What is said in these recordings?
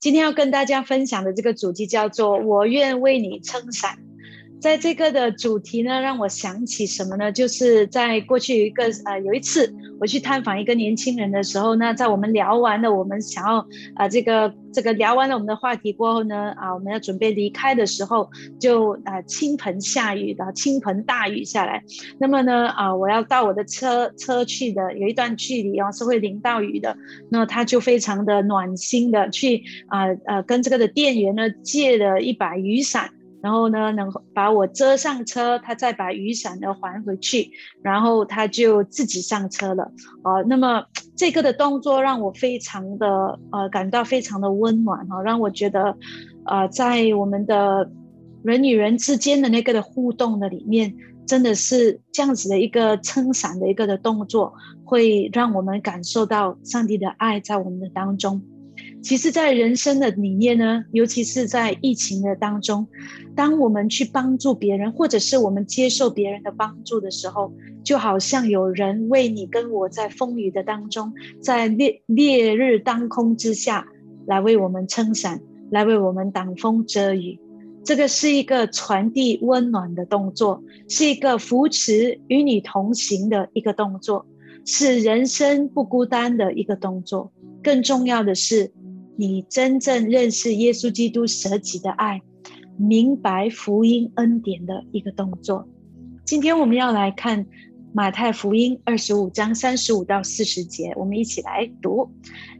今天要跟大家分享的这个主题叫做“我愿为你撑伞”。在这个的主题呢，让我想起什么呢？就是在过去一个呃有一次我去探访一个年轻人的时候，那在我们聊完了我们想要啊这个这个聊完了我们的话题过后呢，啊我们要准备离开的时候，就啊倾盆下雨的倾盆大雨下来。那么呢啊我要到我的车车去的有一段距离哦是会淋到雨的，那他就非常的暖心的去啊呃跟这个的店员呢借了一把雨伞。然后呢，能把我遮上车，他再把雨伞呢还回去，然后他就自己上车了。啊，那么这个的动作让我非常的呃感到非常的温暖哈，让我觉得，呃，在我们的人与人之间的那个的互动的里面，真的是这样子的一个撑伞的一个的动作，会让我们感受到上帝的爱在我们的当中。其实，在人生的里面呢，尤其是在疫情的当中，当我们去帮助别人，或者是我们接受别人的帮助的时候，就好像有人为你跟我在风雨的当中，在烈烈日当空之下来为我们撑伞，来为我们挡风遮雨。这个是一个传递温暖的动作，是一个扶持与你同行的一个动作，是人生不孤单的一个动作。更重要的是。你真正认识耶稣基督舍己的爱，明白福音恩典的一个动作。今天我们要来看马太福音二十五章三十五到四十节，我们一起来读。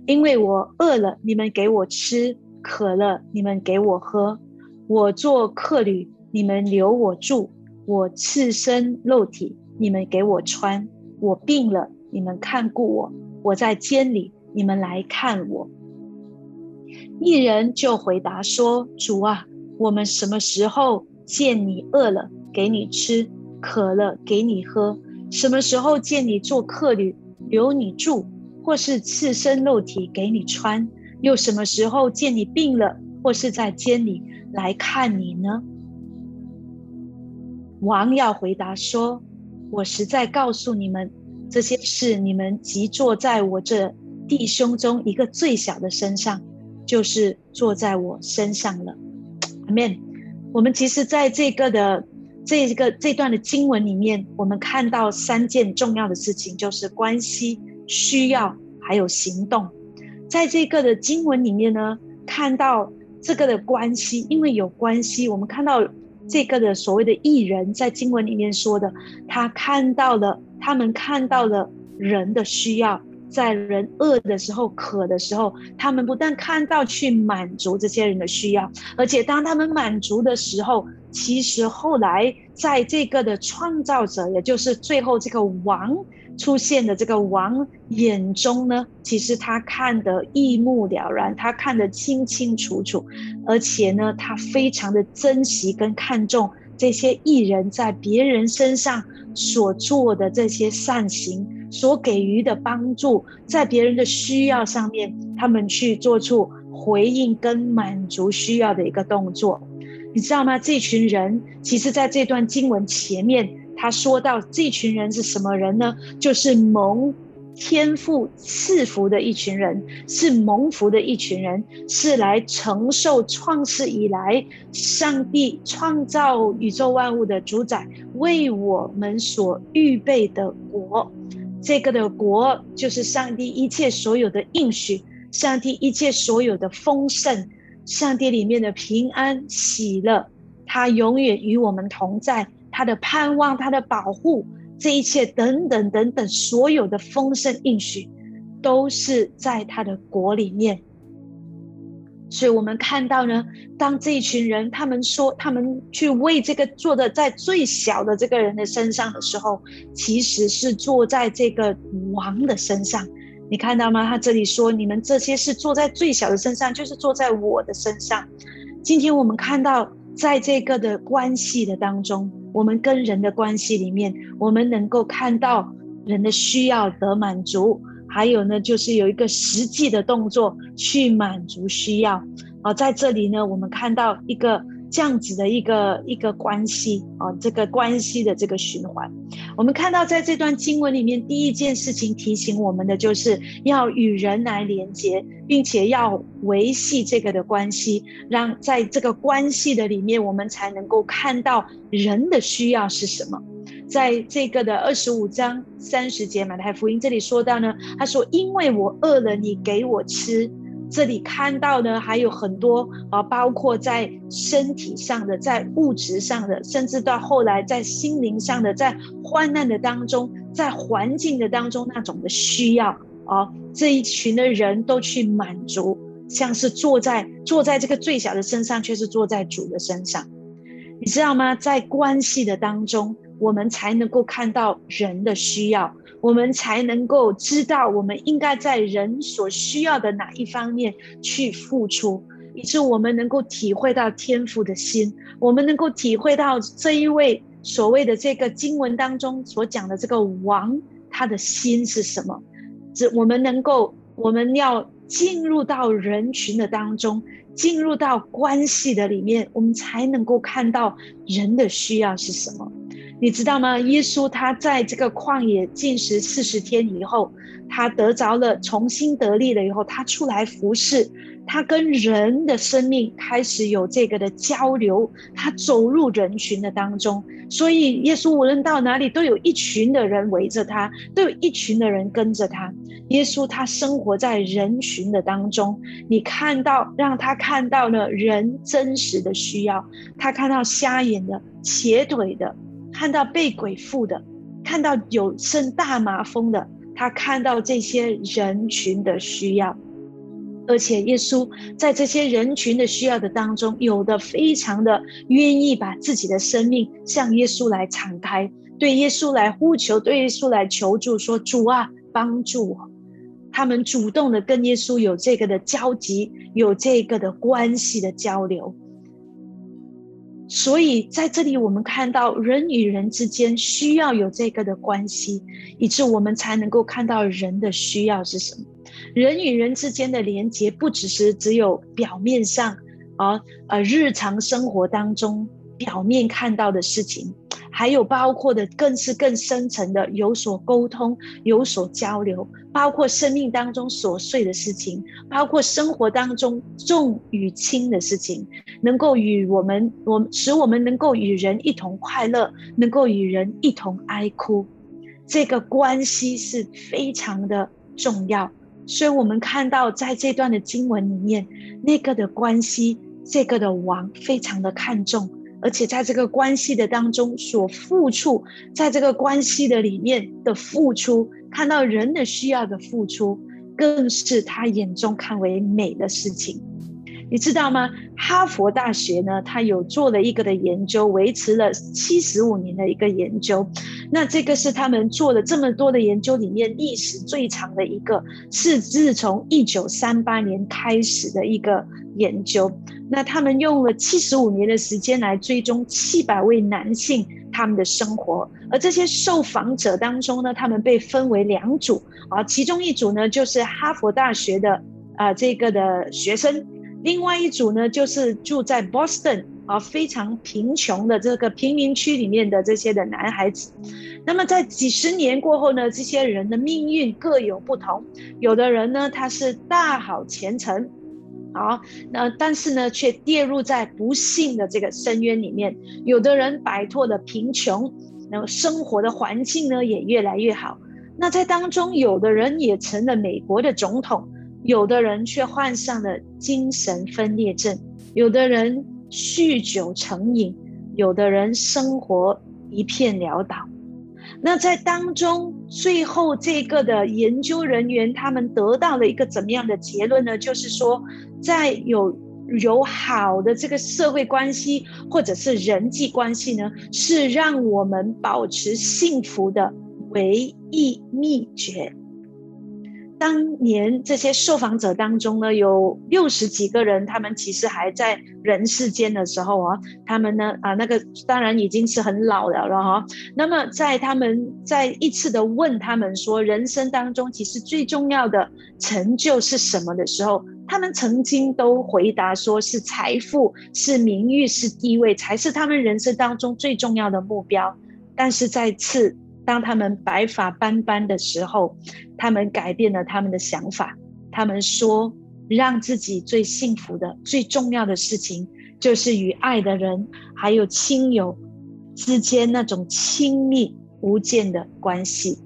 因为我饿了，你们给我吃；渴了，你们给我喝；我做客旅，你们留我住；我赤身露体，你们给我穿；我病了，你们看顾我；我在监里，你们来看我。一人就回答说：“主啊，我们什么时候见你饿了，给你吃；渴了，给你喝？什么时候见你做客旅，留你住，或是赤身肉体给你穿？又什么时候见你病了，或是在监里来看你呢？”王要回答说：“我实在告诉你们，这些事你们即坐在我这弟兄中一个最小的身上。”就是坐在我身上了，Amen。我们其实在这个的这个这段的经文里面，我们看到三件重要的事情，就是关系、需要还有行动。在这个的经文里面呢，看到这个的关系，因为有关系，我们看到这个的所谓的艺人，在经文里面说的，他看到了，他们看到了人的需要。在人饿的时候、渴的时候，他们不但看到去满足这些人的需要，而且当他们满足的时候，其实后来在这个的创造者，也就是最后这个王出现的这个王眼中呢，其实他看得一目了然，他看得清清楚楚，而且呢，他非常的珍惜跟看重这些艺人在别人身上所做的这些善行。所给予的帮助，在别人的需要上面，他们去做出回应跟满足需要的一个动作，你知道吗？这群人其实在这段经文前面，他说到这群人是什么人呢？就是蒙天赋赐福的一群人，是蒙福的一群人，是来承受创世以来上帝创造宇宙万物的主宰为我们所预备的国。这个的国就是上帝一切所有的应许，上帝一切所有的丰盛，上帝里面的平安喜乐，他永远与我们同在，他的盼望，他的保护，这一切等等等等，所有的丰盛应许，都是在他的国里面。所以我们看到呢，当这一群人他们说他们去为这个坐的在最小的这个人的身上的时候，其实是坐在这个王的身上。你看到吗？他这里说你们这些是坐在最小的身上，就是坐在我的身上。今天我们看到，在这个的关系的当中，我们跟人的关系里面，我们能够看到人的需要得满足。还有呢，就是有一个实际的动作去满足需要啊，在这里呢，我们看到一个这样子的一个一个关系啊，这个关系的这个循环。我们看到在这段经文里面，第一件事情提醒我们的，就是要与人来连接，并且要维系这个的关系，让在这个关系的里面，我们才能够看到人的需要是什么。在这个的二十五章三十节马太福音这里说到呢，他说：“因为我饿了，你给我吃。”这里看到呢，还有很多啊，包括在身体上的，在物质上的，甚至到后来在心灵上的，在患难的当中，在环境的当中那种的需要啊，这一群的人都去满足，像是坐在坐在这个最小的身上，却是坐在主的身上，你知道吗？在关系的当中，我们才能够看到人的需要。我们才能够知道，我们应该在人所需要的哪一方面去付出，以致我们能够体会到天父的心，我们能够体会到这一位所谓的这个经文当中所讲的这个王，他的心是什么？这我们能够，我们要进入到人群的当中，进入到关系的里面，我们才能够看到人的需要是什么。你知道吗？耶稣他在这个旷野进食四十天以后，他得着了重新得力了以后，他出来服侍，他跟人的生命开始有这个的交流，他走入人群的当中。所以耶稣无论到哪里，都有一群的人围着他，都有一群的人跟着他。耶稣他生活在人群的当中，你看到让他看到了人真实的需要，他看到瞎眼的、瘸腿的。看到被鬼附的，看到有生大麻风的，他看到这些人群的需要，而且耶稣在这些人群的需要的当中，有的非常的愿意把自己的生命向耶稣来敞开，对耶稣来呼求，对耶稣来求助，说主啊，帮助我。他们主动的跟耶稣有这个的交集，有这个的关系的交流。所以在这里，我们看到人与人之间需要有这个的关系，以致我们才能够看到人的需要是什么。人与人之间的连接，不只是只有表面上，而呃日常生活当中表面看到的事情。还有包括的，更是更深层的，有所沟通，有所交流，包括生命当中琐碎的事情，包括生活当中重与轻的事情，能够与我们，我使我们能够与人一同快乐，能够与人一同哀哭，这个关系是非常的重要。所以，我们看到在这段的经文里面，那个的关系，这个的王非常的看重。而且在这个关系的当中所付出，在这个关系的里面的付出，看到人的需要的付出，更是他眼中看为美的事情。你知道吗？哈佛大学呢，他有做了一个的研究，维持了七十五年的一个研究。那这个是他们做了这么多的研究里面历史最长的一个，是自从一九三八年开始的一个研究。那他们用了七十五年的时间来追踪七百位男性他们的生活，而这些受访者当中呢，他们被分为两组啊，其中一组呢就是哈佛大学的啊这个的学生，另外一组呢就是住在 Boston 啊非常贫穷的这个贫民区里面的这些的男孩子。那么在几十年过后呢，这些人的命运各有不同，有的人呢他是大好前程。好，那但是呢，却跌入在不幸的这个深渊里面。有的人摆脱了贫穷，那么生活的环境呢也越来越好。那在当中，有的人也成了美国的总统，有的人却患上了精神分裂症，有的人酗酒成瘾，有的人生活一片潦倒。那在当中，最后这个的研究人员他们得到了一个怎么样的结论呢？就是说，在有有好的这个社会关系或者是人际关系呢，是让我们保持幸福的唯一秘诀。当年这些受访者当中呢，有六十几个人，他们其实还在人世间的时候啊，他们呢啊，那个当然已经是很老了了哈。那么在他们在一次的问他们说，人生当中其实最重要的成就是什么的时候，他们曾经都回答说是财富、是名誉、是地位才是他们人生当中最重要的目标。但是再次，当他们白发斑斑的时候，他们改变了他们的想法。他们说，让自己最幸福的、最重要的事情，就是与爱的人还有亲友之间那种亲密无间的关系。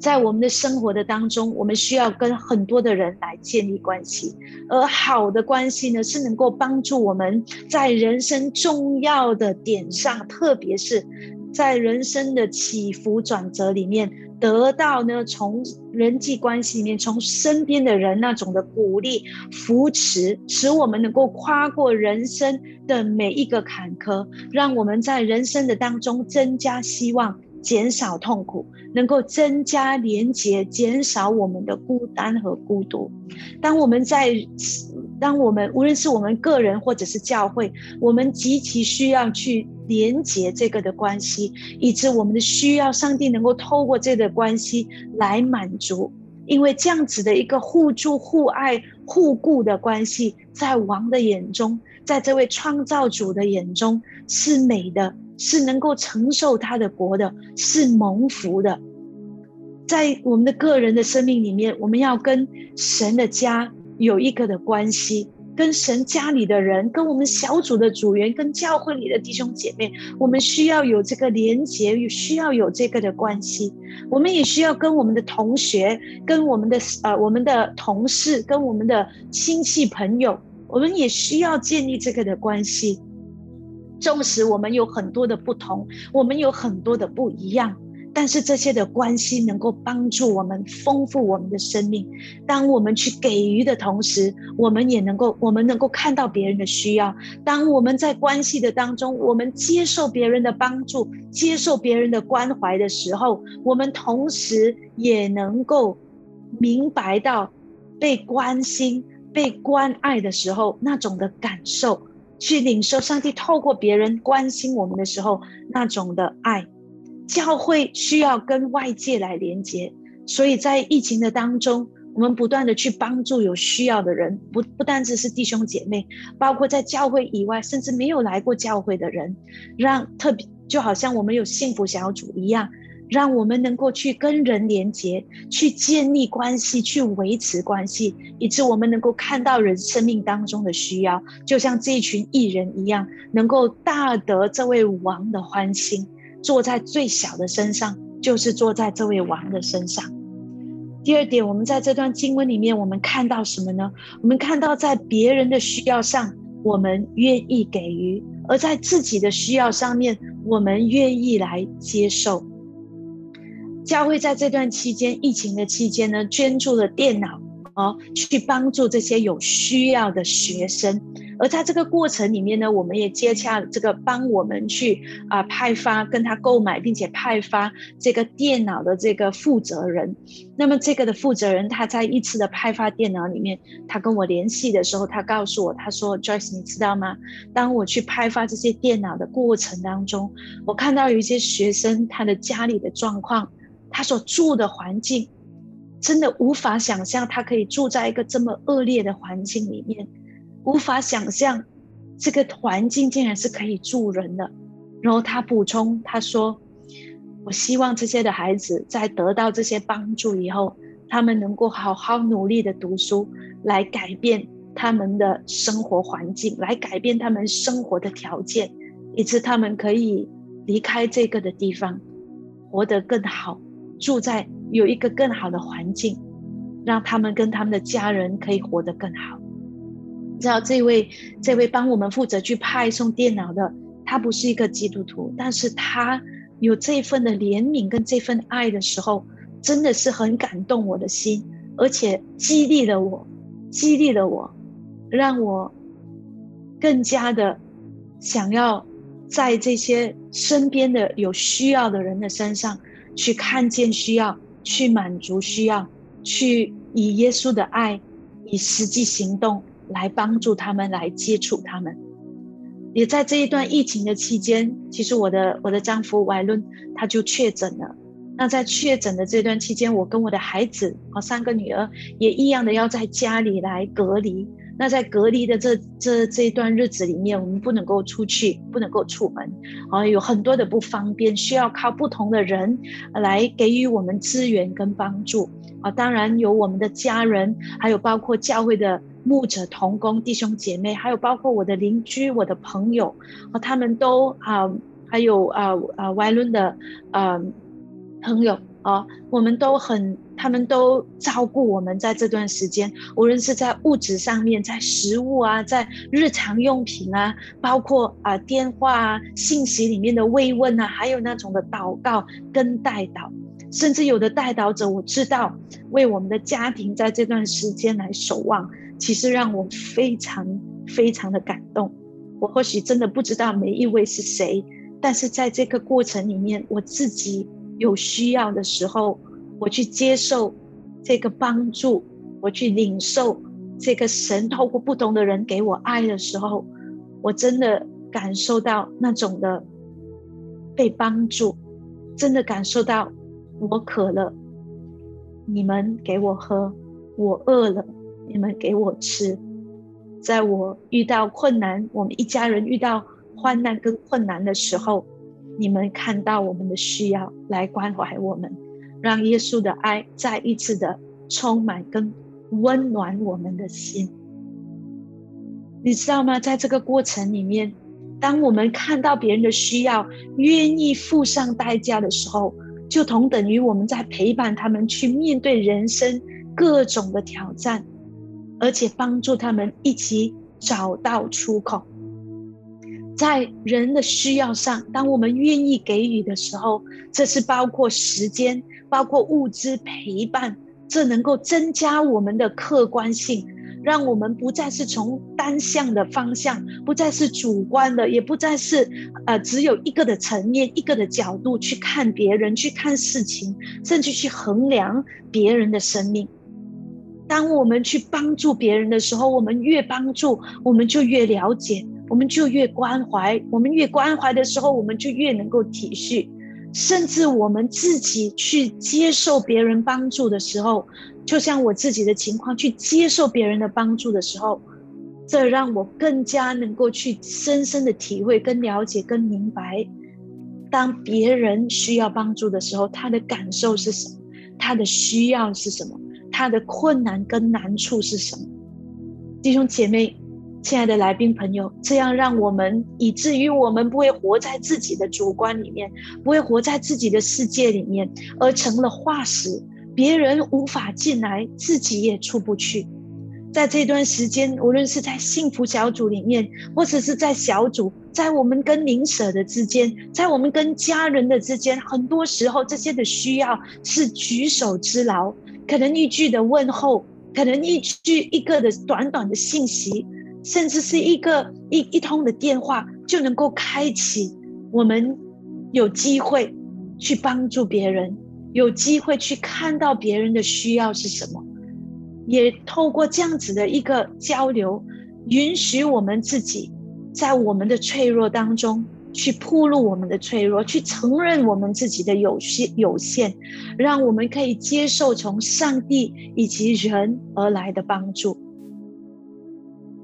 在我们的生活的当中，我们需要跟很多的人来建立关系，而好的关系呢，是能够帮助我们在人生重要的点上，特别是在人生的起伏转折里面，得到呢从人际关系里面，从身边的人那种的鼓励、扶持，使我们能够跨过人生的每一个坎坷，让我们在人生的当中增加希望。减少痛苦，能够增加连结，减少我们的孤单和孤独。当我们在，当我们无论是我们个人或者是教会，我们极其需要去连接这个的关系，以致我们的需要，上帝能够透过这个关系来满足。因为这样子的一个互助、互爱、互顾的关系，在王的眼中，在这位创造主的眼中是美的。是能够承受他的国的，是蒙福的。在我们的个人的生命里面，我们要跟神的家有一个的关系，跟神家里的人，跟我们小组的组员，跟教会里的弟兄姐妹，我们需要有这个连结，与需要有这个的关系。我们也需要跟我们的同学，跟我们的呃我们的同事，跟我们的亲戚朋友，我们也需要建立这个的关系。纵使我们有很多的不同，我们有很多的不一样，但是这些的关系能够帮助我们丰富我们的生命。当我们去给予的同时，我们也能够，我们能够看到别人的需要。当我们在关系的当中，我们接受别人的帮助，接受别人的关怀的时候，我们同时也能够明白到被关心、被关爱的时候那种的感受。去领受上帝透过别人关心我们的时候那种的爱，教会需要跟外界来连接，所以在疫情的当中，我们不断的去帮助有需要的人，不不单只是弟兄姐妹，包括在教会以外，甚至没有来过教会的人，让特别就好像我们有幸福小组一样。让我们能够去跟人连接，去建立关系，去维持关系，以致我们能够看到人生命当中的需要，就像这一群艺人一样，能够大得这位王的欢心。坐在最小的身上，就是坐在这位王的身上。第二点，我们在这段经文里面，我们看到什么呢？我们看到在别人的需要上，我们愿意给予；而在自己的需要上面，我们愿意来接受。教会在这段期间，疫情的期间呢，捐助了电脑哦，去帮助这些有需要的学生。而在这个过程里面呢，我们也接洽这个帮我们去啊派发跟他购买并且派发这个电脑的这个负责人。那么这个的负责人他在一次的派发电脑里面，他跟我联系的时候，他告诉我，他说：“Joyce，你知道吗？当我去派发这些电脑的过程当中，我看到有一些学生他的家里的状况。”他所住的环境，真的无法想象，他可以住在一个这么恶劣的环境里面，无法想象这个环境竟然是可以住人的。然后他补充，他说：“我希望这些的孩子在得到这些帮助以后，他们能够好好努力的读书，来改变他们的生活环境，来改变他们生活的条件，以致他们可以离开这个的地方，活得更好。”住在有一个更好的环境，让他们跟他们的家人可以活得更好。知道这位这位帮我们负责去派送电脑的，他不是一个基督徒，但是他有这份的怜悯跟这份爱的时候，真的是很感动我的心，而且激励了我，激励了我，让我更加的想要在这些身边的有需要的人的身上。去看见需要，去满足需要，去以耶稣的爱，以实际行动来帮助他们，来接触他们。也在这一段疫情的期间，其实我的我的丈夫怀伦他就确诊了，那在确诊的这段期间，我跟我的孩子和三个女儿也一样的要在家里来隔离。那在隔离的这这这一段日子里面，我们不能够出去，不能够出门，啊，有很多的不方便，需要靠不同的人来给予我们资源跟帮助啊。当然有我们的家人，还有包括教会的牧者同工弟兄姐妹，还有包括我的邻居、我的朋友啊，他们都啊，还有啊啊外伦的啊朋友。啊，我们都很，他们都照顾我们在这段时间，无论是在物质上面，在食物啊，在日常用品啊，包括啊电话啊、信息里面的慰问啊，还有那种的祷告跟带祷，甚至有的带祷者，我知道为我们的家庭在这段时间来守望，其实让我非常非常的感动。我或许真的不知道每一位是谁，但是在这个过程里面，我自己。有需要的时候，我去接受这个帮助，我去领受这个神透过不同的人给我爱的时候，我真的感受到那种的被帮助，真的感受到我渴了，你们给我喝；我饿了，你们给我吃。在我遇到困难，我们一家人遇到患难跟困难的时候。你们看到我们的需要，来关怀我们，让耶稣的爱再一次的充满跟温暖我们的心。你知道吗？在这个过程里面，当我们看到别人的需要，愿意付上代价的时候，就同等于我们在陪伴他们去面对人生各种的挑战，而且帮助他们一起找到出口。在人的需要上，当我们愿意给予的时候，这是包括时间、包括物资陪伴，这能够增加我们的客观性，让我们不再是从单向的方向，不再是主观的，也不再是呃只有一个的层面、一个的角度去看别人、去看事情，甚至去衡量别人的生命。当我们去帮助别人的时候，我们越帮助，我们就越了解。我们就越关怀，我们越关怀的时候，我们就越能够体恤，甚至我们自己去接受别人帮助的时候，就像我自己的情况，去接受别人的帮助的时候，这让我更加能够去深深的体会、跟了解、跟明白，当别人需要帮助的时候，他的感受是什么，他的需要是什么，他的困难跟难处是什么，弟兄姐妹。亲爱的来宾朋友，这样让我们以至于我们不会活在自己的主观里面，不会活在自己的世界里面，而成了化石，别人无法进来，自己也出不去。在这段时间，无论是在幸福小组里面，或者是在小组，在我们跟邻舍的之间，在我们跟家人的之间，很多时候这些的需要是举手之劳，可能一句的问候，可能一句一个的短短的信息。甚至是一个一一通的电话就能够开启我们有机会去帮助别人，有机会去看到别人的需要是什么，也透过这样子的一个交流，允许我们自己在我们的脆弱当中去铺露我们的脆弱，去承认我们自己的有限有限，让我们可以接受从上帝以及人而来的帮助。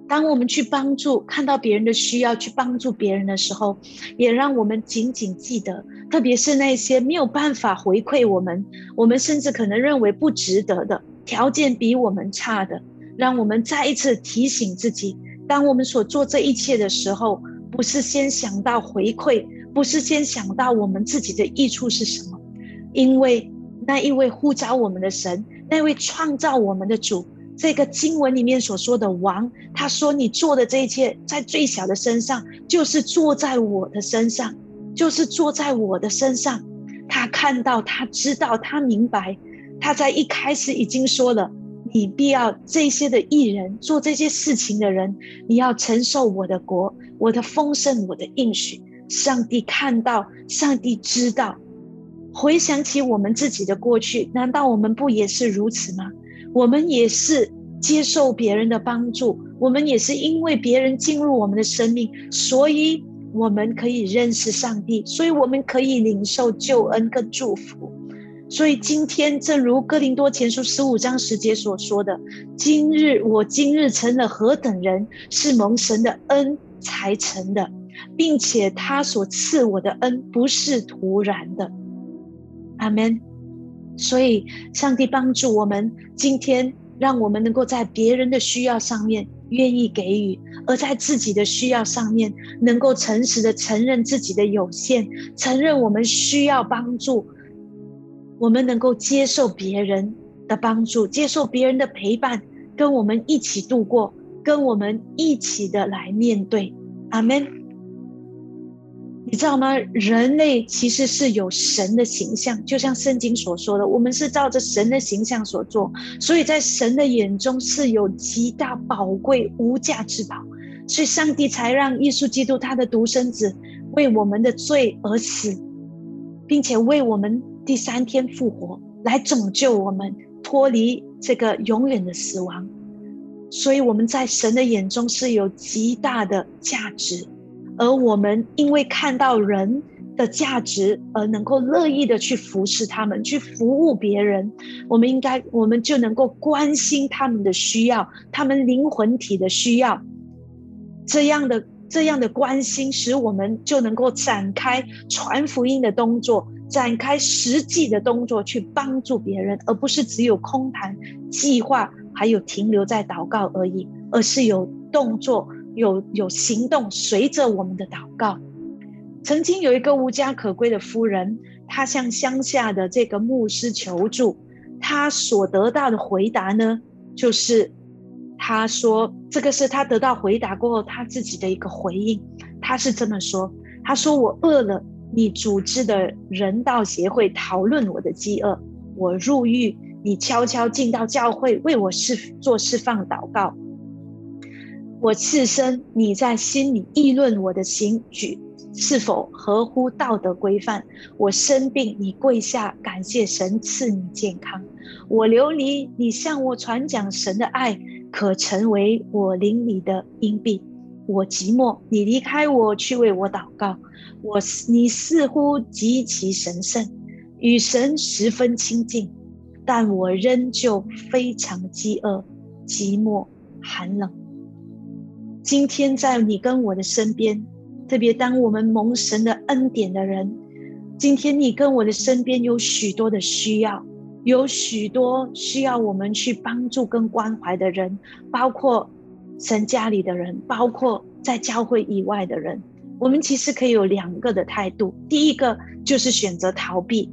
当我们去帮助看到别人的需要，去帮助别人的时候，也让我们紧紧记得，特别是那些没有办法回馈我们，我们甚至可能认为不值得的条件比我们差的，让我们再一次提醒自己：当我们所做这一切的时候，不是先想到回馈，不是先想到我们自己的益处是什么，因为那一位呼召我们的神，那位创造我们的主。这个经文里面所说的王，他说：“你做的这一切，在最小的身上，就是坐在我的身上，就是坐在我的身上。”他看到，他知道，他明白，他在一开始已经说了：“你必要这些的艺人做这些事情的人，你要承受我的国，我的丰盛，我的应许。”上帝看到，上帝知道。回想起我们自己的过去，难道我们不也是如此吗？我们也是接受别人的帮助，我们也是因为别人进入我们的生命，所以我们可以认识上帝，所以我们可以领受救恩跟祝福。所以今天，正如哥林多前书十五章十节所说的：“今日我今日成了何等人，是蒙神的恩才成的，并且他所赐我的恩不是突然的。”阿门。所以，上帝帮助我们，今天让我们能够在别人的需要上面愿意给予，而在自己的需要上面能够诚实的承认自己的有限，承认我们需要帮助。我们能够接受别人的帮助，接受别人的陪伴，跟我们一起度过，跟我们一起的来面对。阿门。你知道吗？人类其实是有神的形象，就像圣经所说的，我们是照着神的形象所做，所以在神的眼中是有极大宝贵、无价之宝。所以上帝才让耶稣基督他的独生子为我们的罪而死，并且为我们。第三天复活，来拯救我们脱离这个永远的死亡，所以我们在神的眼中是有极大的价值，而我们因为看到人的价值而能够乐意的去服侍他们，去服务别人，我们应该我们就能够关心他们的需要，他们灵魂体的需要，这样的这样的关心，使我们就能够展开传福音的动作。展开实际的动作去帮助别人，而不是只有空谈计划，还有停留在祷告而已，而是有动作、有有行动，随着我们的祷告。曾经有一个无家可归的夫人，她向乡下的这个牧师求助，她所得到的回答呢，就是她说：“这个是她得到回答过后，她自己的一个回应。她是这么说：‘她说我饿了。’”你组织的人道协会讨论我的饥饿，我入狱，你悄悄进到教会为我释做释放祷告。我刺身，你在心里议论我的行举是否合乎道德规范。我生病，你跪下感谢神赐你健康。我流离，你向我传讲神的爱，可成为我灵里的硬币。我寂寞，你离开我去为我祷告。我你似乎极其神圣，与神十分亲近，但我仍旧非常饥饿、寂寞、寒冷。今天在你跟我的身边，特别当我们蒙神的恩典的人，今天你跟我的身边有许多的需要，有许多需要我们去帮助跟关怀的人，包括神家里的人，包括在教会以外的人。我们其实可以有两个的态度，第一个就是选择逃避，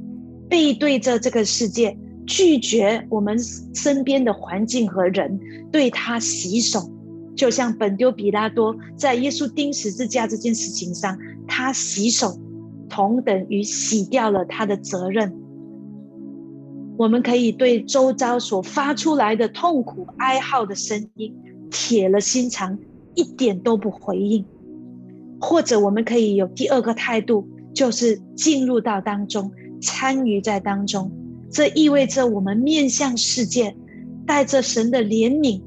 背对着这个世界，拒绝我们身边的环境和人，对他洗手，就像本丢比拉多在耶稣钉十字架这件事情上，他洗手，同等于洗掉了他的责任。我们可以对周遭所发出来的痛苦哀号的声音，铁了心肠，一点都不回应。或者我们可以有第二个态度，就是进入到当中，参与在当中。这意味着我们面向世界，带着神的怜悯、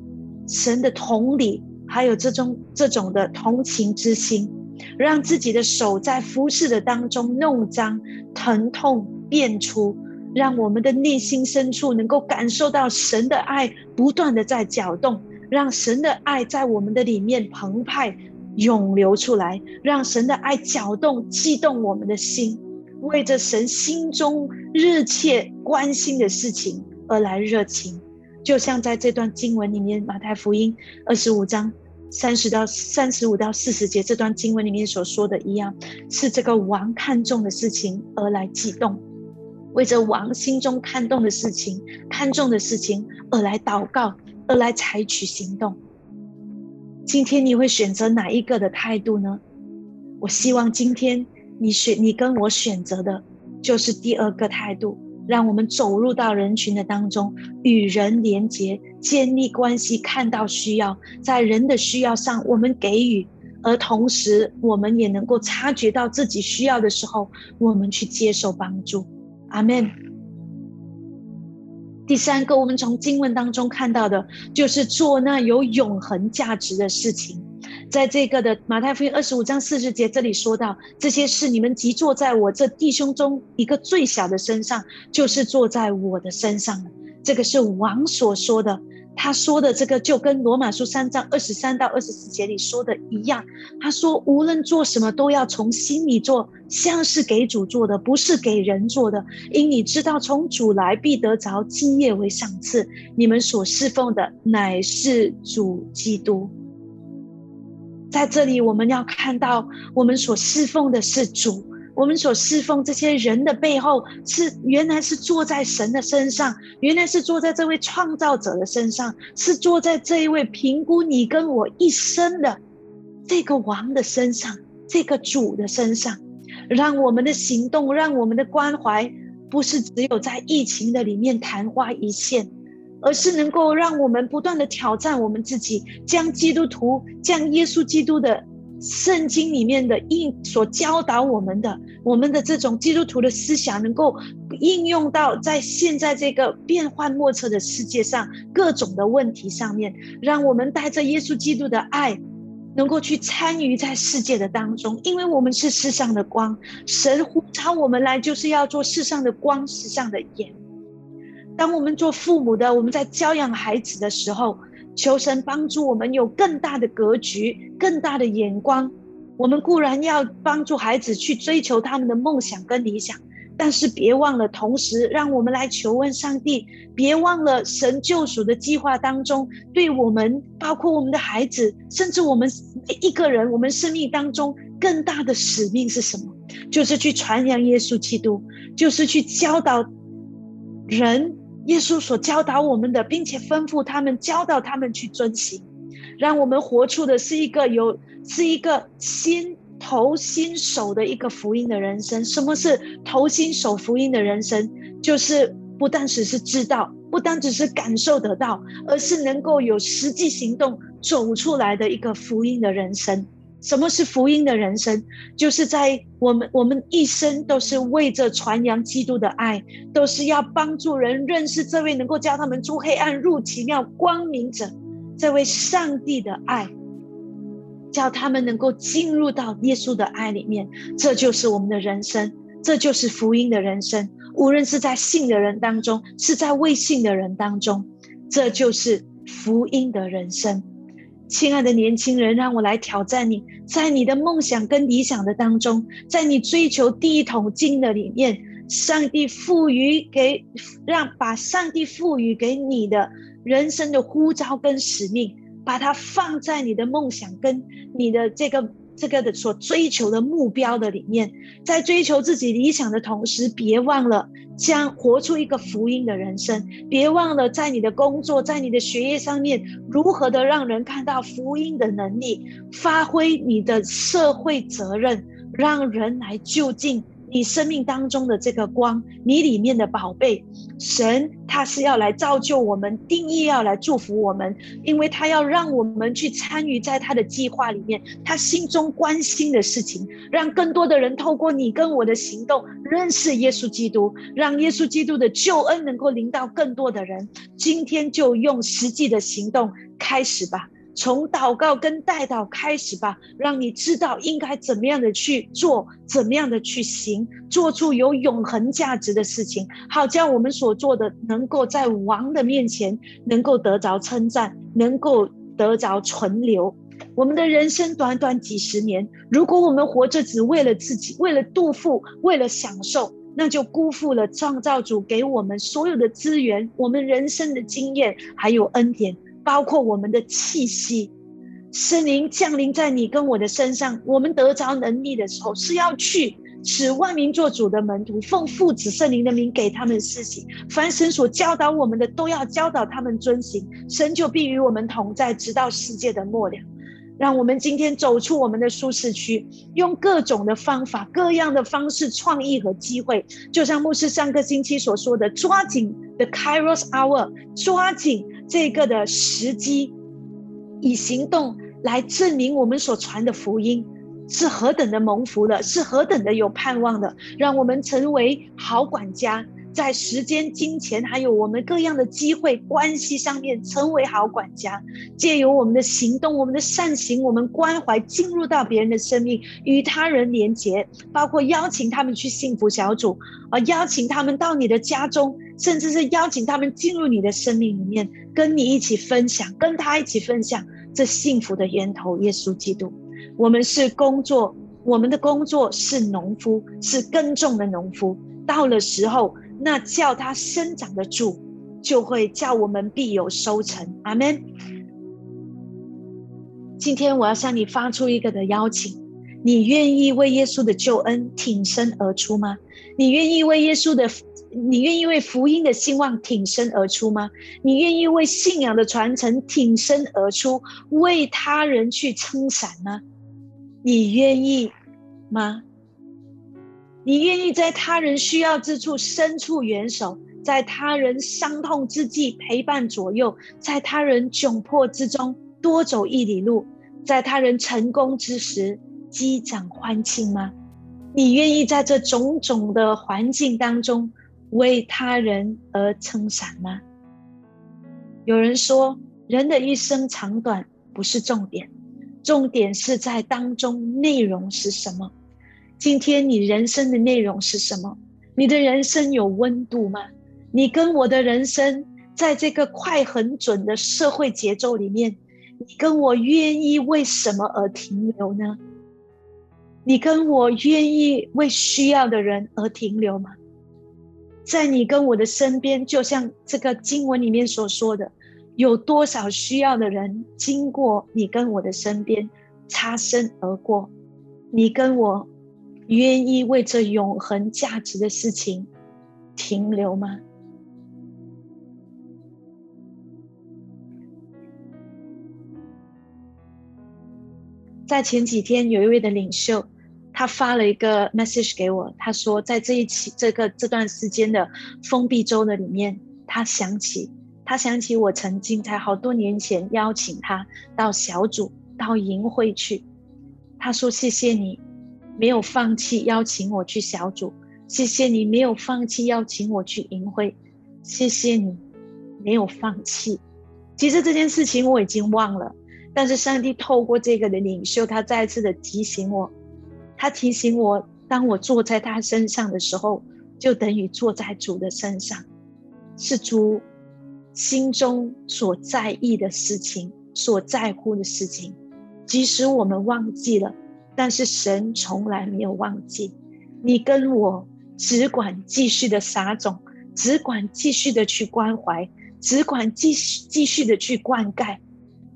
神的同理，还有这种这种的同情之心，让自己的手在服侍的当中弄脏、疼痛变出，让我们的内心深处能够感受到神的爱不断的在搅动，让神的爱在我们的里面澎湃。涌流出来，让神的爱搅动、激动我们的心，为着神心中热切关心的事情而来热情。就像在这段经文里面，《马太福音》二十五章三十到三十五到四十节这段经文里面所说的一样，是这个王看重的事情而来激动，为着王心中看重的事情、看重的事情而来祷告，而来采取行动。今天你会选择哪一个的态度呢？我希望今天你选，你跟我选择的就是第二个态度，让我们走入到人群的当中，与人连结，建立关系，看到需要，在人的需要上我们给予，而同时我们也能够察觉到自己需要的时候，我们去接受帮助。阿门。第三个，我们从经文当中看到的，就是做那有永恒价值的事情。在这个的马太福音二十五章四十节这里说到，这些事你们即坐在我这弟兄中一个最小的身上，就是坐在我的身上了。这个是王所说的。他说的这个就跟罗马书三章二十三到二十四节里说的一样。他说，无论做什么，都要从心里做，像是给主做的，不是给人做的。因你知道，从主来必得着基业为赏赐。你们所侍奉的乃是主基督。在这里，我们要看到，我们所侍奉的是主。我们所侍奉这些人的背后，是原来是坐在神的身上，原来是坐在这位创造者的身上，是坐在这一位评估你跟我一生的这个王的身上，这个主的身上，让我们的行动，让我们的关怀，不是只有在疫情的里面昙花一现，而是能够让我们不断的挑战我们自己，将基督徒，将耶稣基督的。圣经里面的应所教导我们的，我们的这种基督徒的思想，能够应用到在现在这个变幻莫测的世界上各种的问题上面，让我们带着耶稣基督的爱，能够去参与在世界的当中，因为我们是世上的光，神呼召我们来，就是要做世上的光，世上的盐。当我们做父母的，我们在教养孩子的时候。求神帮助我们有更大的格局、更大的眼光。我们固然要帮助孩子去追求他们的梦想跟理想，但是别忘了，同时让我们来求问上帝。别忘了神救赎的计划当中，对我们，包括我们的孩子，甚至我们每一个人，我们生命当中更大的使命是什么？就是去传扬耶稣基督，就是去教导人。耶稣所教导我们的，并且吩咐他们教导他们去遵行，让我们活出的是一个有是一个心头心手的一个福音的人生。什么是头心手福音的人生？就是不单只是知道，不单只是感受得到，而是能够有实际行动走出来的一个福音的人生。什么是福音的人生？就是在我们我们一生都是为着传扬基督的爱，都是要帮助人认识这位能够教他们出黑暗入奇妙光明者，这位上帝的爱，叫他们能够进入到耶稣的爱里面。这就是我们的人生，这就是福音的人生。无论是在信的人当中，是在未信的人当中，这就是福音的人生。亲爱的年轻人，让我来挑战你，在你的梦想跟理想的当中，在你追求第一桶金的里面，上帝赋予给让把上帝赋予给你的人生的呼召跟使命，把它放在你的梦想跟你的这个。这个的所追求的目标的里面，在追求自己理想的同时，别忘了将活出一个福音的人生。别忘了在你的工作、在你的学业上面，如何的让人看到福音的能力，发挥你的社会责任，让人来就近。你生命当中的这个光，你里面的宝贝，神他是要来造就我们，定义要来祝福我们，因为他要让我们去参与在他的计划里面，他心中关心的事情，让更多的人透过你跟我的行动认识耶稣基督，让耶稣基督的救恩能够临到更多的人。今天就用实际的行动开始吧。从祷告跟代祷开始吧，让你知道应该怎么样的去做，怎么样的去行，做出有永恒价值的事情，好叫我们所做的能够在王的面前能够得着称赞，能够得着存留。我们的人生短短几十年，如果我们活着只为了自己，为了杜甫，为了享受，那就辜负了创造主给我们所有的资源，我们人生的经验还有恩典。包括我们的气息，圣灵降临在你跟我的身上，我们得着能力的时候，是要去使万民做主的门徒，奉父子圣灵的名给他们施洗。凡神所教导我们的，都要教导他们遵行。神就必与我们同在，直到世界的末了。让我们今天走出我们的舒适区，用各种的方法、各样的方式、创意和机会，就像牧师上个星期所说的，抓紧 the Kairos hour，抓紧。这个的时机，以行动来证明我们所传的福音是何等的蒙福的，是何等的有盼望的，让我们成为好管家，在时间、金钱，还有我们各样的机会、关系上面，成为好管家。借由我们的行动、我们的善行、我们关怀，进入到别人的生命，与他人连结，包括邀请他们去幸福小组，啊，邀请他们到你的家中，甚至是邀请他们进入你的生命里面，跟你一起分享，跟他一起分享这幸福的源头——耶稣基督。我们是工作，我们的工作是农夫，是耕种的农夫。到了时候。那叫它生长的主，就会叫我们必有收成。阿门。今天我要向你发出一个的邀请，你愿意为耶稣的救恩挺身而出吗？你愿意为耶稣的，你愿意为福音的兴旺挺身而出吗？你愿意为信仰的传承挺身而出，为他人去撑伞吗？你愿意吗？你愿意在他人需要之处伸出援手，在他人伤痛之际陪伴左右，在他人窘迫之中多走一里路，在他人成功之时击掌欢庆吗？你愿意在这种种的环境当中为他人而撑伞吗？有人说，人的一生长短不是重点，重点是在当中内容是什么。今天你人生的内容是什么？你的人生有温度吗？你跟我的人生，在这个快很准的社会节奏里面，你跟我愿意为什么而停留呢？你跟我愿意为需要的人而停留吗？在你跟我的身边，就像这个经文里面所说的，有多少需要的人经过你跟我的身边，擦身而过？你跟我。愿意为这永恒价值的事情停留吗？在前几天，有一位的领袖，他发了一个 message 给我，他说，在这一期这个这段时间的封闭周的里面，他想起他想起我曾经在好多年前邀请他到小组到营会去，他说：“谢谢你。”没有放弃邀请我去小组，谢谢你没有放弃邀请我去营会，谢谢你没有放弃。其实这件事情我已经忘了，但是上帝透过这个的领袖，他再次的提醒我，他提醒我，当我坐在他身上的时候，就等于坐在主的身上，是主心中所在意的事情，所在乎的事情，即使我们忘记了。但是神从来没有忘记你跟我，只管继续的撒种，只管继续的去关怀，只管继续继续的去灌溉，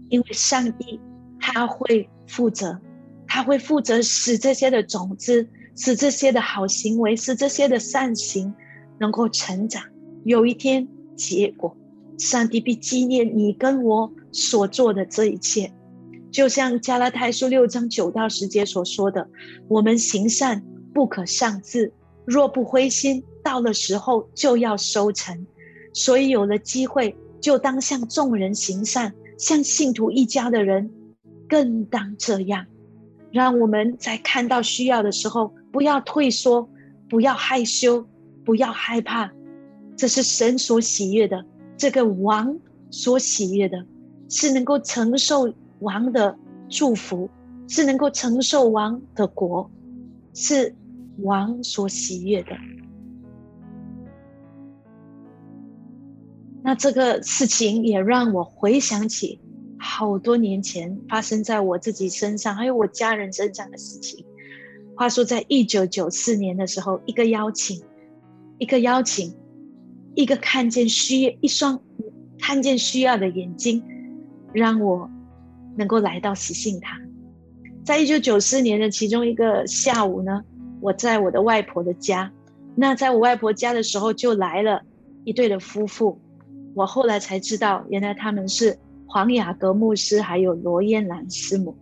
因为上帝他会负责，他会负责使这些的种子，使这些的好行为，使这些的善行能够成长。有一天，结果，上帝必纪念你跟我所做的这一切。就像加拉太书六章九到十节所说的：“我们行善不可上志，若不灰心，到了时候就要收成。所以有了机会，就当向众人行善，向信徒一家的人更当这样。让我们在看到需要的时候，不要退缩，不要害羞，不要害怕。这是神所喜悦的，这个王所喜悦的，是能够承受。”王的祝福是能够承受王的国，是王所喜悦的。那这个事情也让我回想起好多年前发生在我自己身上，还有我家人身上的事情。话说，在一九九四年的时候，一个邀请，一个邀请，一个看见需一双看见需要的眼睛，让我。能够来到喜信堂，在一九九四年的其中一个下午呢，我在我的外婆的家。那在我外婆家的时候，就来了一对的夫妇。我后来才知道，原来他们是黄雅阁牧师还有罗燕兰师母。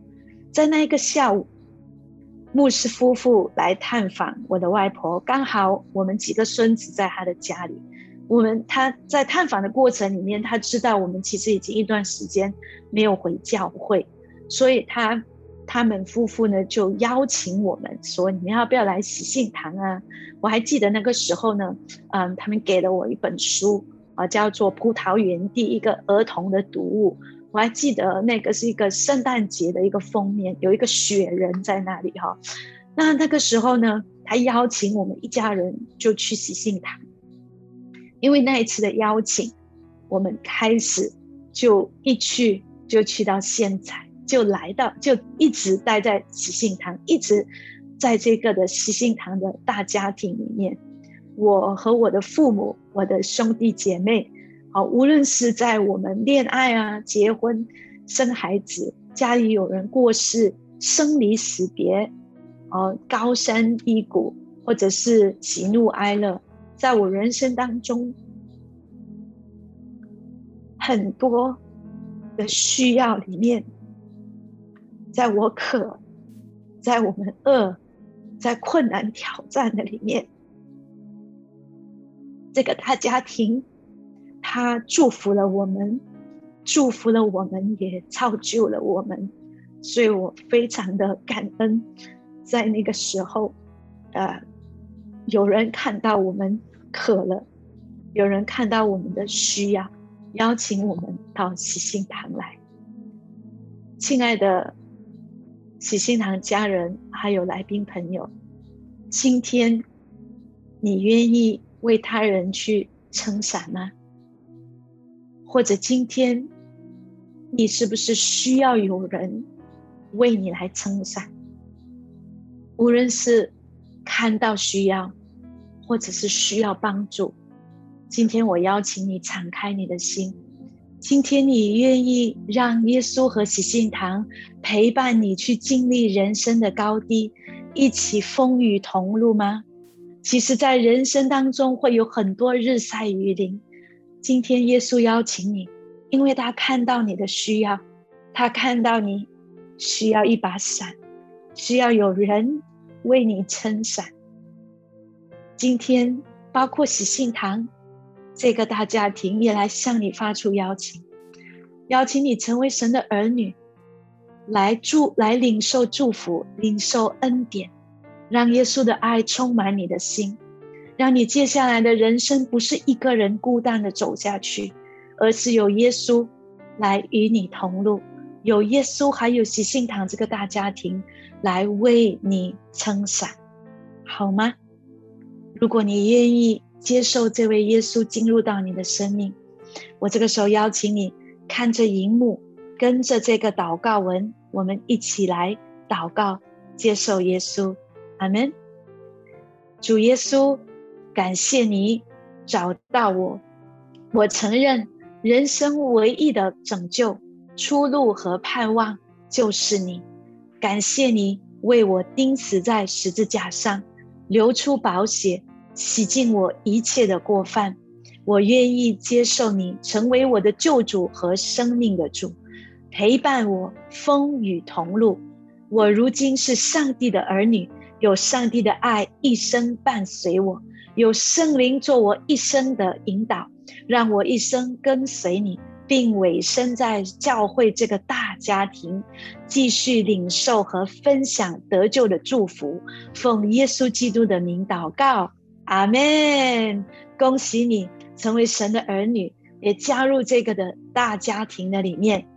在那一个下午，牧师夫妇来探访我的外婆，刚好我们几个孙子在他的家里。我们他在探访的过程里面，他知道我们其实已经一段时间没有回教会，所以他他们夫妇呢就邀请我们说：“你们要不要来喜信堂啊？”我还记得那个时候呢，嗯，他们给了我一本书啊，叫做《葡萄园地》，一个儿童的读物。我还记得那个是一个圣诞节的一个封面，有一个雪人在那里哈。那那个时候呢，他邀请我们一家人就去喜信堂，因为那一次的邀请，我们开始就一去就去到现在，就来到就一直待在喜信堂，一直在这个的喜信堂的大家庭里面。我和我的父母、我的兄弟姐妹，好，无论是在我们恋爱啊、结婚、生孩子，家里有人过世、生离死别。哦，高山低谷，或者是喜怒哀乐，在我人生当中，很多的需要里面，在我渴，在我们饿，在困难挑战的里面，这个大家庭，他祝福了我们，祝福了我们，也造就了我们，所以我非常的感恩。在那个时候，呃，有人看到我们渴了，有人看到我们的需要，邀请我们到喜信堂来。亲爱的喜信堂家人，还有来宾朋友，今天你愿意为他人去撑伞吗？或者今天你是不是需要有人为你来撑伞？无论是看到需要，或者是需要帮助，今天我邀请你敞开你的心。今天你愿意让耶稣和喜信堂陪伴你去经历人生的高低，一起风雨同路吗？其实，在人生当中会有很多日晒雨淋。今天耶稣邀请你，因为他看到你的需要，他看到你需要一把伞，需要有人。为你撑伞。今天，包括喜信堂这个大家庭也来向你发出邀请，邀请你成为神的儿女，来祝来领受祝福，领受恩典，让耶稣的爱充满你的心，让你接下来的人生不是一个人孤单的走下去，而是有耶稣来与你同路，有耶稣，还有喜信堂这个大家庭。来为你撑伞，好吗？如果你愿意接受这位耶稣进入到你的生命，我这个时候邀请你看着荧幕，跟着这个祷告文，我们一起来祷告，接受耶稣。阿门。主耶稣，感谢你找到我，我承认人生唯一的拯救、出路和盼望就是你。感谢你为我钉死在十字架上，流出宝血，洗净我一切的过犯。我愿意接受你成为我的救主和生命的主，陪伴我风雨同路。我如今是上帝的儿女，有上帝的爱一生伴随我，有圣灵做我一生的引导，让我一生跟随你。并委身在教会这个大家庭，继续领受和分享得救的祝福。奉耶稣基督的名祷告，阿门。恭喜你成为神的儿女，也加入这个的大家庭的里面。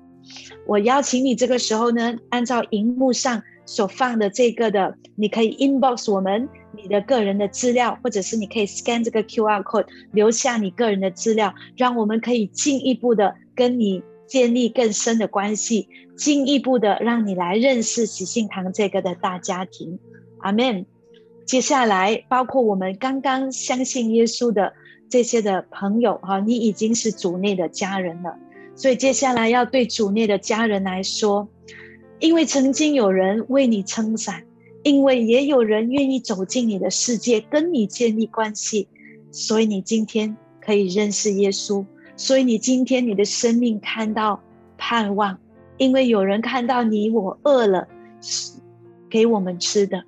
我邀请你这个时候呢，按照荧幕上所放的这个的，你可以 inbox 我们你的个人的资料，或者是你可以 scan 这个 QR code 留下你个人的资料，让我们可以进一步的。跟你建立更深的关系，进一步的让你来认识喜信堂这个的大家庭，阿门。接下来，包括我们刚刚相信耶稣的这些的朋友哈，你已经是主内的家人了。所以接下来要对主内的家人来说，因为曾经有人为你撑伞，因为也有人愿意走进你的世界跟你建立关系，所以你今天可以认识耶稣。所以你今天你的生命看到盼望，因为有人看到你我饿了，给我们吃的；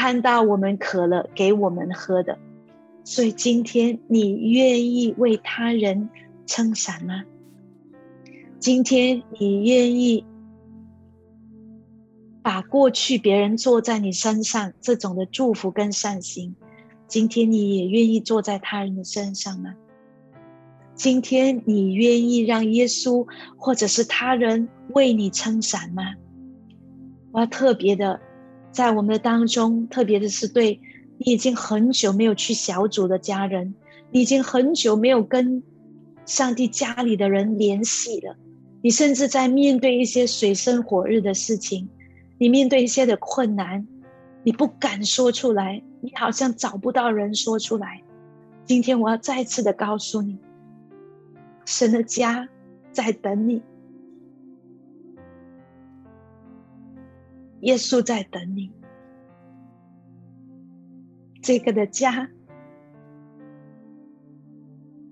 看到我们渴了，给我们喝的。所以今天你愿意为他人撑伞吗？今天你愿意把过去别人坐在你身上这种的祝福跟善行，今天你也愿意坐在他人的身上吗？今天你愿意让耶稣或者是他人为你撑伞吗？我要特别的，在我们的当中，特别的是对你已经很久没有去小组的家人，你已经很久没有跟上帝家里的人联系了，你甚至在面对一些水深火热的事情，你面对一些的困难，你不敢说出来，你好像找不到人说出来。今天我要再次的告诉你。神的家在等你，耶稣在等你。这个的家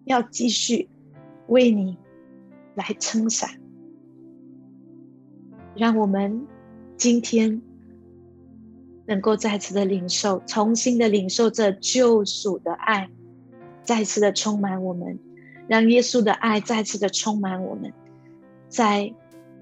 要继续为你来撑伞，让我们今天能够再次的领受，重新的领受这救赎的爱，再次的充满我们。让耶稣的爱再次的充满我们，在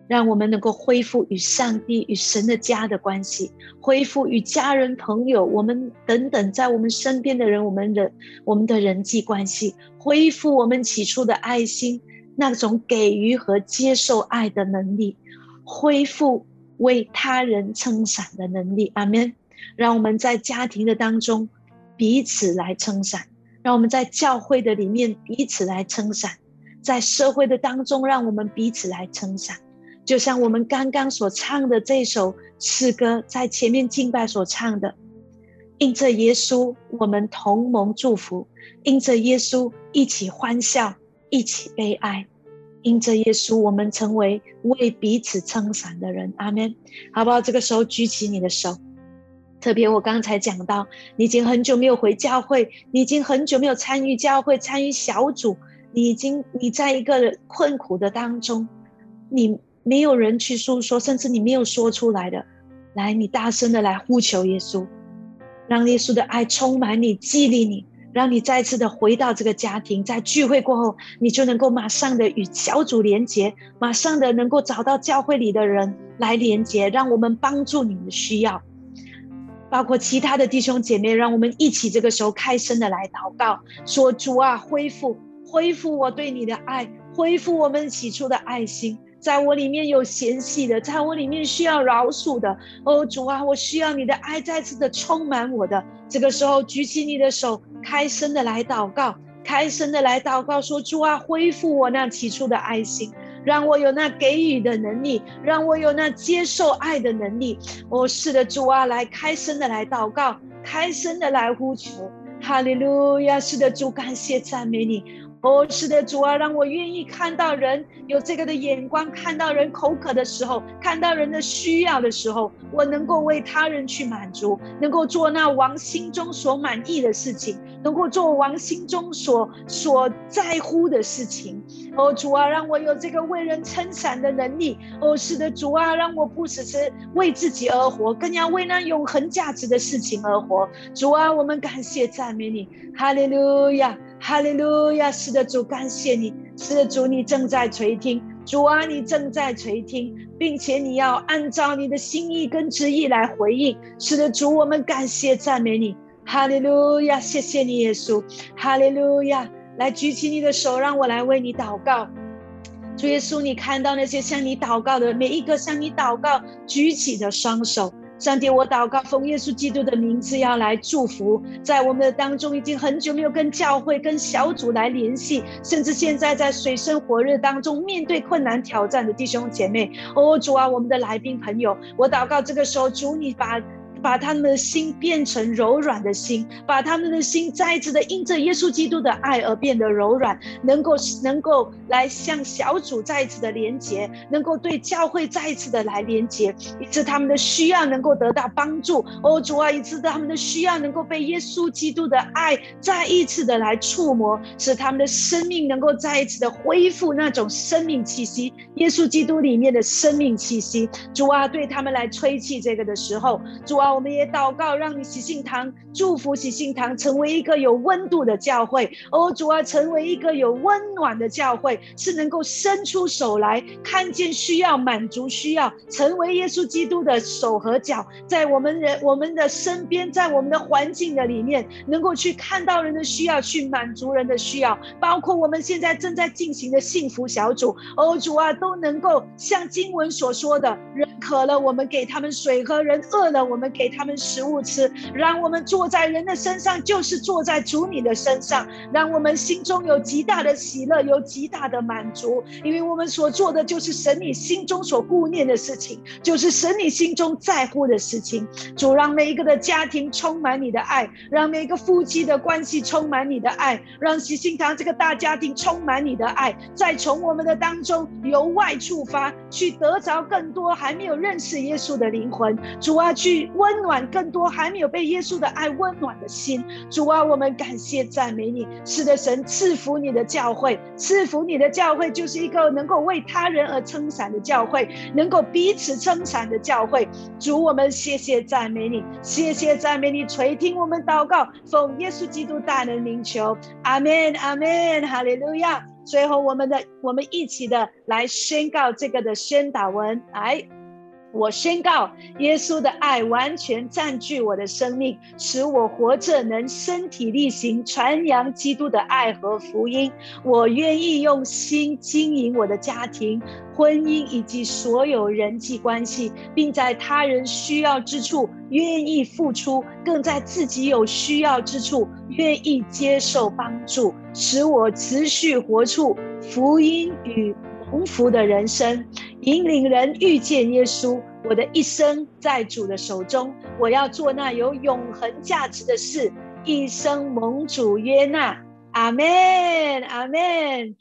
让我们能够恢复与上帝与神的家的关系，恢复与家人朋友我们等等在我们身边的人，我们的我们的人际关系，恢复我们起初的爱心，那种给予和接受爱的能力，恢复为他人撑伞的能力。阿门。让我们在家庭的当中彼此来撑伞。让我们在教会的里面彼此来撑伞，在社会的当中，让我们彼此来撑伞。就像我们刚刚所唱的这首诗歌，在前面敬拜所唱的，因着耶稣，我们同盟祝福；因着耶稣，一起欢笑，一起悲哀；因着耶稣，我们成为为彼此撑伞的人。阿门，好不好？这个时候举起你的手。特别我刚才讲到，你已经很久没有回教会，你已经很久没有参与教会、参与小组，你已经你在一个困苦的当中，你没有人去诉说，甚至你没有说出来的，来，你大声的来呼求耶稣，让耶稣的爱充满你、激励你，让你再次的回到这个家庭，在聚会过后，你就能够马上的与小组连接，马上的能够找到教会里的人来连接，让我们帮助你的需要。包括其他的弟兄姐妹，让我们一起这个时候开声的来祷告，说：“主啊，恢复，恢复我对你的爱，恢复我们起初的爱心，在我里面有嫌隙的，在我里面需要饶恕的。哦，主啊，我需要你的爱再次的充满我的。这个时候，举起你的手，开声的来祷告，开声的来祷告，说：主啊，恢复我那起初的爱心。”让我有那给予的能力，让我有那接受爱的能力。哦，是的，主啊，来开声的来祷告，开声的来呼求，哈利路亚！是的，主，感谢赞美你。哦，是的，主啊，让我愿意看到人有这个的眼光，看到人口渴的时候，看到人的需要的时候，我能够为他人去满足，能够做那王心中所满意的事情，能够做王心中所所在乎的事情。哦，主啊，让我有这个为人撑伞的能力。哦，是的，主啊，让我不只是为自己而活，更要为那永恒价值的事情而活。主啊，我们感谢赞美你，哈利路亚。哈利路亚！是的，主，感谢你。是的，主，你正在垂听。主啊，你正在垂听，并且你要按照你的心意跟旨意来回应。是的，主，我们感谢赞美你。哈利路亚！谢谢你，耶稣。哈利路亚！来举起你的手，让我来为你祷告。主耶稣，你看到那些向你祷告的每一个向你祷告举起的双手。上帝，我祷告，奉耶稣基督的名字，要来祝福，在我们的当中，已经很久没有跟教会、跟小组来联系，甚至现在在水深火热当中，面对困难挑战的弟兄姐妹，哦，主啊，我们的来宾朋友，我祷告，这个时候，主你把。把他们的心变成柔软的心，把他们的心再一次的因着耶稣基督的爱而变得柔软，能够能够来向小组再一次的连接，能够对教会再一次的来连接，以致他们的需要能够得到帮助。哦，主啊，以致他们的需要能够被耶稣基督的爱再一次的来触摸，使他们的生命能够再一次的恢复那种生命气息，耶稣基督里面的生命气息。主啊，对他们来吹气这个的时候，主啊。我们也祷告，让你喜信堂祝福喜信堂成为一个有温度的教会。哦，主啊，成为一个有温暖的教会，是能够伸出手来看见需要、满足需要，成为耶稣基督的手和脚，在我们人、我们的身边，在我们的环境的里面，能够去看到人的需要，去满足人的需要，包括我们现在正在进行的幸福小组。哦，主啊，都能够像经文所说的，人渴了，我们给他们水喝；人饿了，我们给给他们食物吃。让我们坐在人的身上，就是坐在主你的身上。让我们心中有极大的喜乐，有极大的满足，因为我们所做的就是神你心中所顾念的事情，就是神你心中在乎的事情。主让每一个的家庭充满你的爱，让每一个夫妻的关系充满你的爱，让喜心堂这个大家庭充满你的爱，再从我们的当中由外触发，去得着更多还没有认识耶稣的灵魂。主啊，去温暖更多还没有被耶稣的爱温暖的心。主啊，我们感谢赞美你。是的，神赐福你的教会，赐福你的教会就是一个能够为他人而撑伞的教会，能够彼此撑伞的教会。主，我们谢谢赞美你，谢谢赞美你，垂听我们祷告，奉耶稣基督大能名求，阿门，阿门，哈利路亚。最后，我们的我们一起的来宣告这个的宣导文，来。我宣告，耶稣的爱完全占据我的生命，使我活着能身体力行传扬基督的爱和福音。我愿意用心经营我的家庭、婚姻以及所有人际关系，并在他人需要之处愿意付出，更在自己有需要之处愿意接受帮助，使我持续活出福音与。蒙福的人生，引领人遇见耶稣。我的一生在主的手中，我要做那有永恒价值的事，一生蒙主约纳。阿门，阿门。